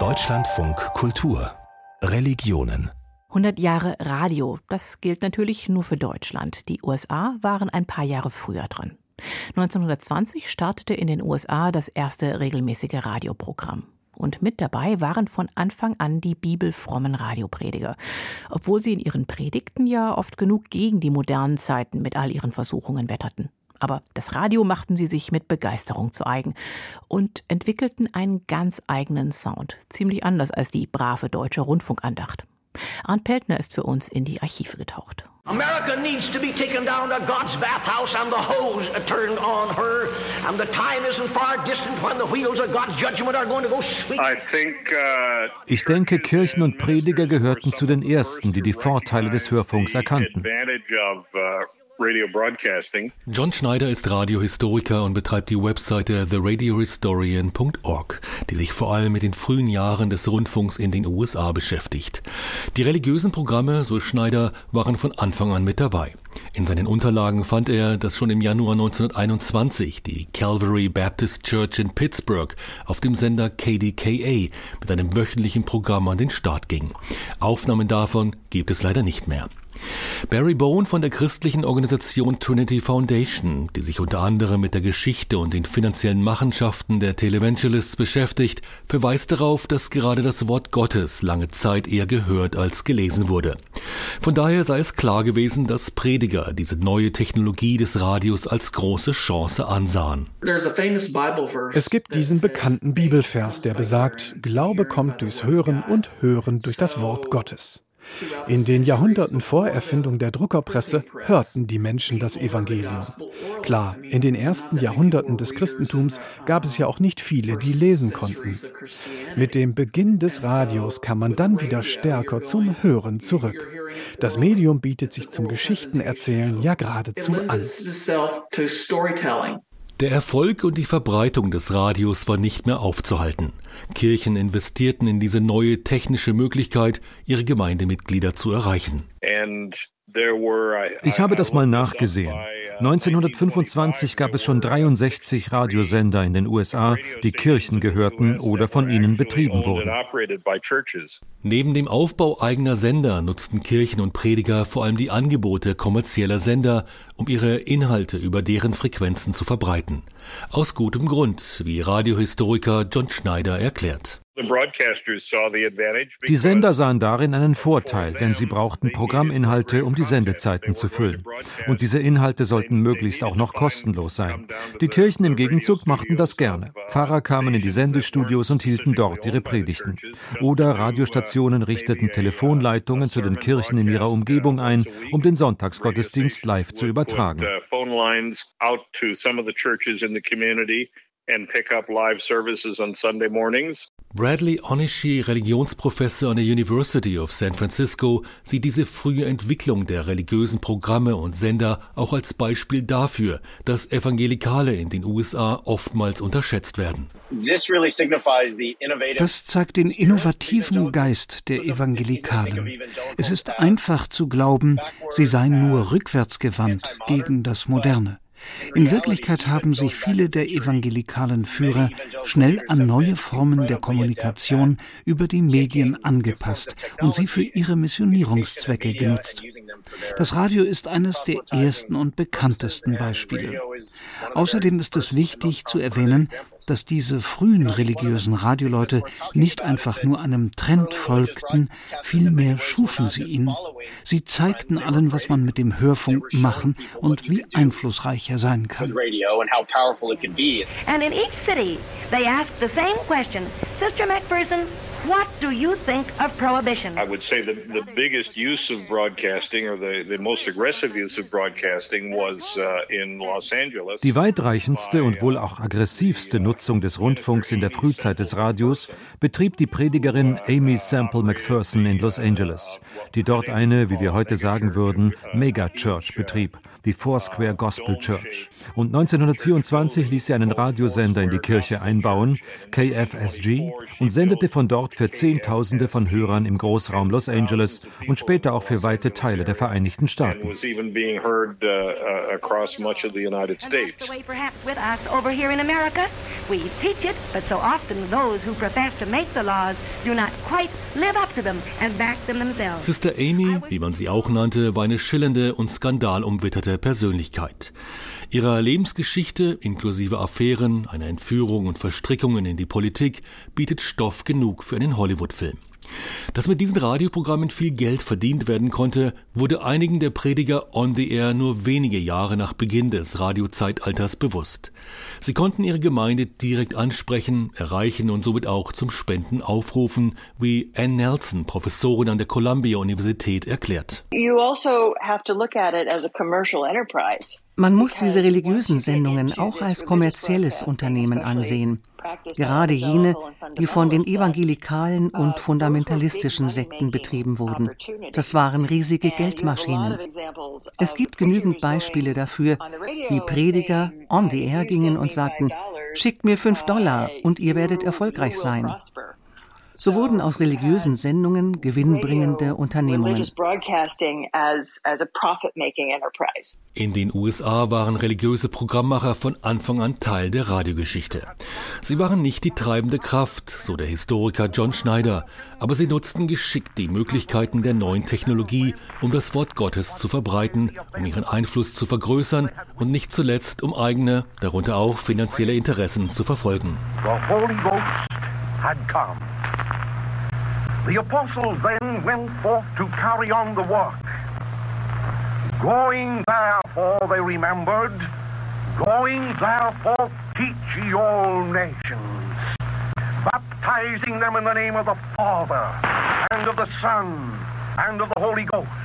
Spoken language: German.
Deutschlandfunk Kultur Religionen 100 Jahre Radio, das gilt natürlich nur für Deutschland. Die USA waren ein paar Jahre früher dran. 1920 startete in den USA das erste regelmäßige Radioprogramm. Und mit dabei waren von Anfang an die bibelfrommen Radioprediger, obwohl sie in ihren Predigten ja oft genug gegen die modernen Zeiten mit all ihren Versuchungen wetterten. Aber das Radio machten sie sich mit Begeisterung zu eigen und entwickelten einen ganz eigenen Sound, ziemlich anders als die brave deutsche Rundfunkandacht. Arndt Peltner ist für uns in die Archive getaucht. America needs to be taken down to God's bathhouse and the hose turned on her. And the time isn't far distant when the wheels of God's judgment are going to go. Uh, ich denke, Kirchen und Prediger gehörten zu den ersten, die die Vorteile des Hörfunks erkannten. John Schneider ist Radiohistoriker und betreibt die Webseite theradiohistorian.org, die sich vor allem mit den frühen Jahren des Rundfunks in den USA beschäftigt. Die religiösen Programme, so Schneider, waren von Anfang an mit dabei. In seinen Unterlagen fand er, dass schon im Januar 1921 die Calvary Baptist Church in Pittsburgh auf dem Sender KDKA mit einem wöchentlichen Programm an den Start ging. Aufnahmen davon gibt es leider nicht mehr. Barry Bone von der christlichen Organisation Trinity Foundation, die sich unter anderem mit der Geschichte und den finanziellen Machenschaften der Televangelists beschäftigt, verweist darauf, dass gerade das Wort Gottes lange Zeit eher gehört als gelesen wurde. Von daher sei es klar gewesen, dass Prediger diese neue Technologie des Radios als große Chance ansahen. Es gibt diesen bekannten Bibelvers, der besagt, Glaube kommt durchs Hören und Hören durch das Wort Gottes. In den Jahrhunderten vor Erfindung der Druckerpresse hörten die Menschen das Evangelium. Klar, in den ersten Jahrhunderten des Christentums gab es ja auch nicht viele, die lesen konnten. Mit dem Beginn des Radios kam man dann wieder stärker zum Hören zurück. Das Medium bietet sich zum Geschichtenerzählen ja geradezu an. Der Erfolg und die Verbreitung des Radios war nicht mehr aufzuhalten. Kirchen investierten in diese neue technische Möglichkeit, ihre Gemeindemitglieder zu erreichen. Ich habe das mal nachgesehen. 1925 gab es schon 63 Radiosender in den USA, die Kirchen gehörten oder von ihnen betrieben wurden. Neben dem Aufbau eigener Sender nutzten Kirchen und Prediger vor allem die Angebote kommerzieller Sender, um ihre Inhalte über deren Frequenzen zu verbreiten. Aus gutem Grund, wie Radiohistoriker John Schneider erklärt. Die Sender sahen darin einen Vorteil, denn sie brauchten Programminhalte, um die Sendezeiten zu füllen. Und diese Inhalte sollten möglichst auch noch kostenlos sein. Die Kirchen im Gegenzug machten das gerne. Pfarrer kamen in die Sendestudios und hielten dort ihre Predigten. Oder Radiostationen richteten Telefonleitungen zu den Kirchen in ihrer Umgebung ein, um den Sonntagsgottesdienst live zu übertragen and pick up live services on Sunday mornings. Bradley Onishi, Religionsprofessor an der University of San Francisco, sieht diese frühe Entwicklung der religiösen Programme und Sender auch als Beispiel dafür, dass Evangelikale in den USA oftmals unterschätzt werden. Das zeigt den innovativen Geist der Evangelikalen. Es ist einfach zu glauben, sie seien nur rückwärtsgewandt gegen das Moderne. In Wirklichkeit haben sich viele der evangelikalen Führer schnell an neue Formen der Kommunikation über die Medien angepasst und sie für ihre Missionierungszwecke genutzt. Das Radio ist eines der ersten und bekanntesten Beispiele. Außerdem ist es wichtig zu erwähnen, dass diese frühen religiösen Radioleute nicht einfach nur einem Trend folgten, vielmehr schufen sie ihn. Sie zeigten allen, was man mit dem Hörfunk machen und wie einflussreich er sein kann. And in each city, they asked the same question. Sister McPherson, What do you think of prohibition? I would say the, the biggest use of broadcasting or the, the most aggressive use of broadcasting was uh, in Los Angeles. Die weitreichendste und wohl auch aggressivste Nutzung des Rundfunks in der Frühzeit des Radios betrieb die Predigerin Amy Sample McPherson in Los Angeles, die dort eine, wie wir heute sagen würden, Megachurch betrieb, die Foursquare Gospel Church. Und 1924 ließ sie einen Radiosender in die Kirche einbauen, KFSG, und sendete von dort Für Zehntausende von Hörern im Großraum Los Angeles und später auch für weite Teile der Vereinigten Staaten. Sister Amy, wie man sie auch nannte, war eine schillernde und skandalumwitterte Persönlichkeit. Ihrer Lebensgeschichte inklusive Affären, einer Entführung und Verstrickungen in die Politik bietet Stoff genug für einen Hollywood-Film. Dass mit diesen Radioprogrammen viel Geld verdient werden konnte, wurde einigen der Prediger on the air nur wenige Jahre nach Beginn des Radiozeitalters bewusst. Sie konnten ihre Gemeinde direkt ansprechen, erreichen und somit auch zum Spenden aufrufen, wie Ann Nelson, Professorin an der Columbia Universität, erklärt. You also have to look at it as a commercial enterprise. Man muss diese religiösen Sendungen auch als kommerzielles Unternehmen ansehen. Gerade jene, die von den evangelikalen und fundamentalistischen Sekten betrieben wurden. Das waren riesige Geldmaschinen. Es gibt genügend Beispiele dafür, wie Prediger on the air gingen und sagten, schickt mir fünf Dollar und ihr werdet erfolgreich sein. So wurden aus religiösen Sendungen gewinnbringende Unternehmungen. In den USA waren religiöse Programmmacher von Anfang an Teil der Radiogeschichte. Sie waren nicht die treibende Kraft, so der Historiker John Schneider, aber sie nutzten geschickt die Möglichkeiten der neuen Technologie, um das Wort Gottes zu verbreiten, um ihren Einfluss zu vergrößern und nicht zuletzt um eigene, darunter auch finanzielle Interessen zu verfolgen. The Holy Ghost had come. The apostles then went forth to carry on the work. Going therefore, they remembered, going therefore, teach ye all nations, baptizing them in the name of the Father, and of the Son, and of the Holy Ghost